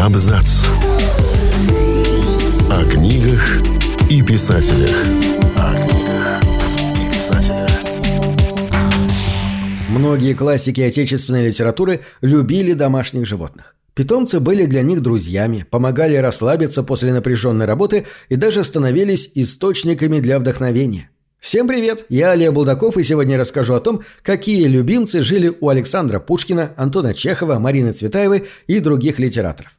Абзац. О книгах и писателях. О книгах и писателях. Многие классики отечественной литературы любили домашних животных. Питомцы были для них друзьями, помогали расслабиться после напряженной работы и даже становились источниками для вдохновения. Всем привет! Я Олег Булдаков и сегодня расскажу о том, какие любимцы жили у Александра Пушкина, Антона Чехова, Марины Цветаевой и других литераторов.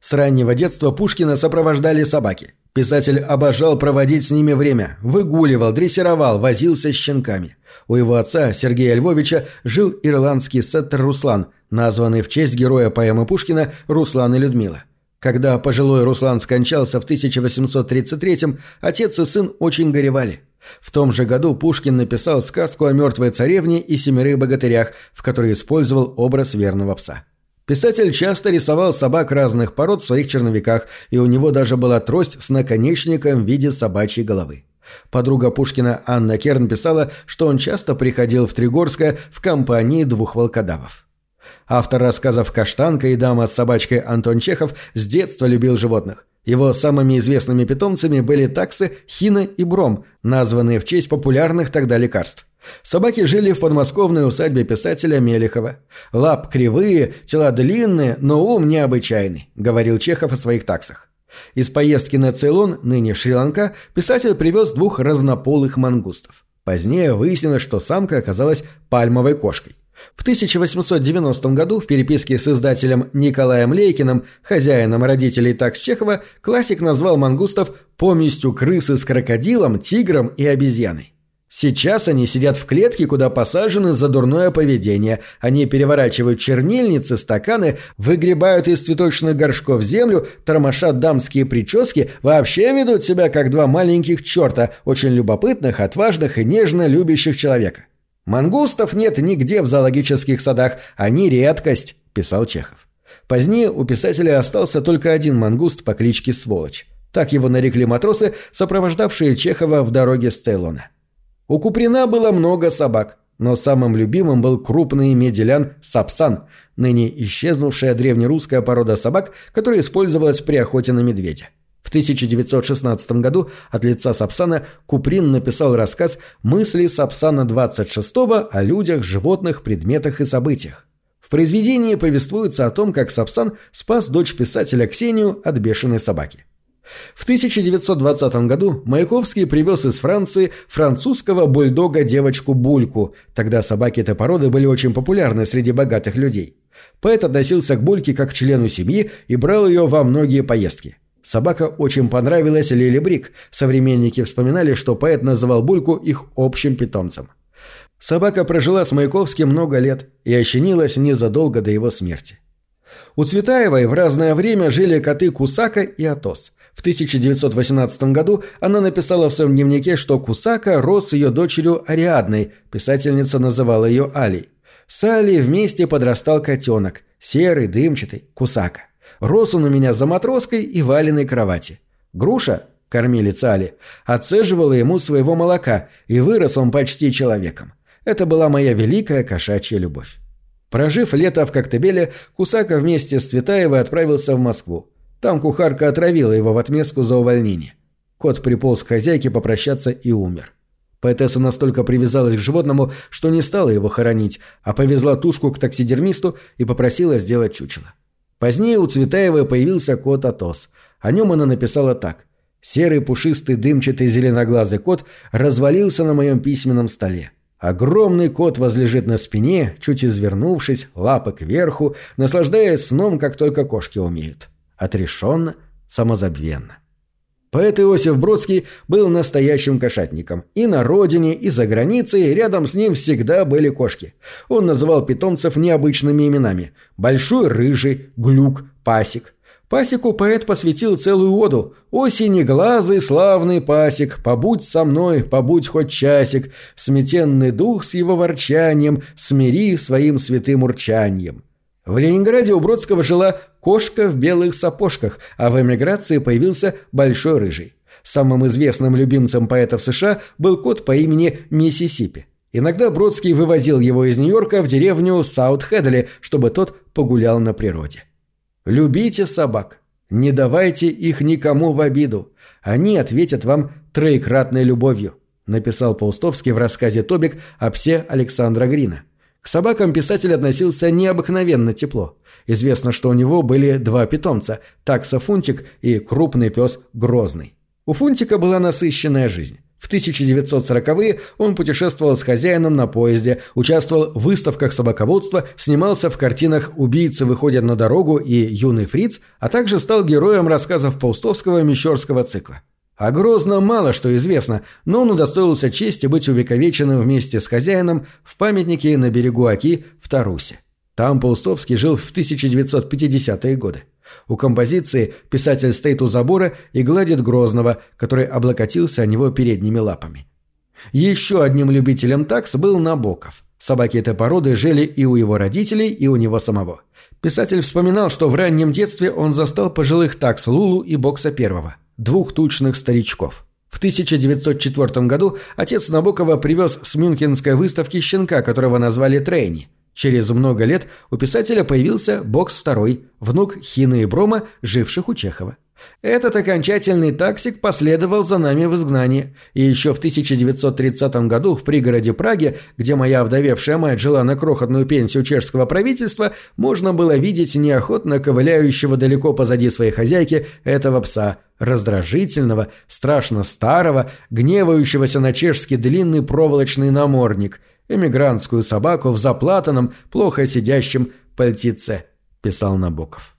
С раннего детства Пушкина сопровождали собаки. Писатель обожал проводить с ними время, выгуливал, дрессировал, возился с щенками. У его отца, Сергея Львовича, жил ирландский сеттер Руслан, названный в честь героя поэмы Пушкина Руслан и Людмила. Когда пожилой Руслан скончался в 1833-м, отец и сын очень горевали. В том же году Пушкин написал сказку о мертвой царевне и семерых богатырях, в которой использовал образ верного пса. Писатель часто рисовал собак разных пород в своих черновиках, и у него даже была трость с наконечником в виде собачьей головы. Подруга Пушкина Анна Керн писала, что он часто приходил в Тригорское в компании двух волкодавов. Автор рассказов «Каштанка» и «Дама с собачкой» Антон Чехов с детства любил животных. Его самыми известными питомцами были таксы, хина и бром, названные в честь популярных тогда лекарств. Собаки жили в подмосковной усадьбе писателя Мелехова. «Лап кривые, тела длинные, но ум необычайный», — говорил Чехов о своих таксах. Из поездки на Цейлон, ныне Шри-Ланка, писатель привез двух разнополых мангустов. Позднее выяснилось, что самка оказалась пальмовой кошкой. В 1890 году в переписке с издателем Николаем Лейкиным, хозяином родителей такс Чехова, классик назвал мангустов поместью крысы с крокодилом, тигром и обезьяной. Сейчас они сидят в клетке, куда посажены за дурное поведение. Они переворачивают чернильницы, стаканы, выгребают из цветочных горшков землю, тормошат дамские прически, вообще ведут себя как два маленьких черта, очень любопытных, отважных и нежно любящих человека. «Мангустов нет нигде в зоологических садах, они редкость», – писал Чехов. Позднее у писателя остался только один мангуст по кличке Сволочь. Так его нарекли матросы, сопровождавшие Чехова в дороге с Цейлона. У Куприна было много собак, но самым любимым был крупный меделян Сапсан, ныне исчезнувшая древнерусская порода собак, которая использовалась при охоте на медведя. В 1916 году от лица Сапсана Куприн написал рассказ «Мысли Сапсана 26 о людях, животных, предметах и событиях». В произведении повествуется о том, как Сапсан спас дочь писателя Ксению от бешеной собаки. В 1920 году Маяковский привез из Франции французского бульдога-девочку Бульку. Тогда собаки этой породы были очень популярны среди богатых людей. Поэт относился к Бульке как к члену семьи и брал ее во многие поездки. Собака очень понравилась Лили Брик. Современники вспоминали, что поэт называл Бульку их общим питомцем. Собака прожила с Маяковским много лет и ощенилась незадолго до его смерти. У Цветаевой в разное время жили коты Кусака и Атос. В 1918 году она написала в своем дневнике, что Кусака рос ее дочерью Ариадной, писательница называла ее Алей. С Алей вместе подрастал котенок, серый, дымчатый, Кусака. Рос он у меня за матроской и валеной кровати. Груша, кормилица Али, отцеживала ему своего молока, и вырос он почти человеком. Это была моя великая кошачья любовь. Прожив лето в Коктебеле, Кусака вместе с Цветаевой отправился в Москву. Там кухарка отравила его в отместку за увольнение. Кот приполз к хозяйке попрощаться и умер. Поэтесса настолько привязалась к животному, что не стала его хоронить, а повезла тушку к таксидермисту и попросила сделать чучело. Позднее у Цветаевой появился кот Атос. О нем она написала так. «Серый пушистый дымчатый зеленоглазый кот развалился на моем письменном столе. Огромный кот возлежит на спине, чуть извернувшись, лапы кверху, наслаждаясь сном, как только кошки умеют. Отрешенно, самозабвенно. Поэт Иосиф Бродский был настоящим кошатником. И на родине, и за границей рядом с ним всегда были кошки. Он называл питомцев необычными именами. Большой рыжий, глюк, пасик. Пасику поэт посвятил целую оду. «О синеглазый славный пасик, побудь со мной, побудь хоть часик, сметенный дух с его ворчанием, смири своим святым урчанием». В Ленинграде у Бродского жила кошка в белых сапожках, а в эмиграции появился большой рыжий. Самым известным любимцем поэтов США был кот по имени Миссисипи. Иногда Бродский вывозил его из Нью-Йорка в деревню Саут-Хедли, чтобы тот погулял на природе. Любите собак. Не давайте их никому в обиду. Они ответят вам троекратной любовью», написал Паустовский в рассказе «Тобик» о псе Александра Грина. К собакам писатель относился необыкновенно тепло. Известно, что у него были два питомца – такса Фунтик и крупный пес Грозный. У Фунтика была насыщенная жизнь. В 1940-е он путешествовал с хозяином на поезде, участвовал в выставках собаководства, снимался в картинах «Убийцы выходят на дорогу» и «Юный фриц», а также стал героем рассказов Паустовского Мещерского цикла. О Грозном мало что известно, но он удостоился чести быть увековеченным вместе с хозяином в памятнике на берегу Оки в Тарусе. Там Паустовский жил в 1950-е годы. У композиции писатель стоит у забора и гладит Грозного, который облокотился о него передними лапами. Еще одним любителем такс был Набоков. Собаки этой породы жили и у его родителей, и у него самого. Писатель вспоминал, что в раннем детстве он застал пожилых такс Лулу и Бокса Первого двух тучных старичков. В 1904 году отец Набокова привез с мюнхенской выставки щенка, которого назвали Трейни. Через много лет у писателя появился Бокс II, внук Хины и Брома, живших у Чехова. Этот окончательный таксик последовал за нами в изгнание, и еще в 1930 году в пригороде Праги, где моя овдовевшая мать жила на крохотную пенсию чешского правительства, можно было видеть неохотно ковыляющего далеко позади своей хозяйки этого пса, раздражительного, страшно старого, гневающегося на чешский длинный проволочный намордник, эмигрантскую собаку в заплатанном, плохо сидящем пальтице, писал Набоков.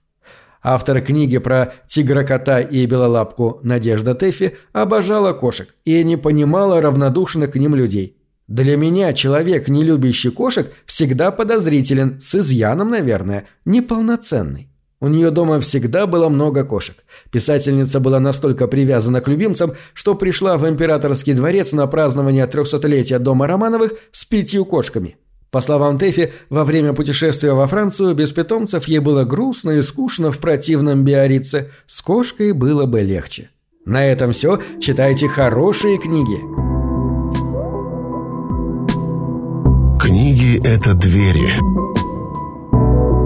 Автор книги про тигра-кота и белолапку Надежда Тэффи обожала кошек и не понимала равнодушных к ним людей. Для меня человек, не любящий кошек, всегда подозрителен, с изъяном, наверное, неполноценный. У нее дома всегда было много кошек. Писательница была настолько привязана к любимцам, что пришла в императорский дворец на празднование трехсотлетия дома Романовых с пятью кошками – по словам Тэфи, во время путешествия во Францию без питомцев ей было грустно и скучно в противном Биорице. С кошкой было бы легче. На этом все. Читайте хорошие книги. Книги — это двери,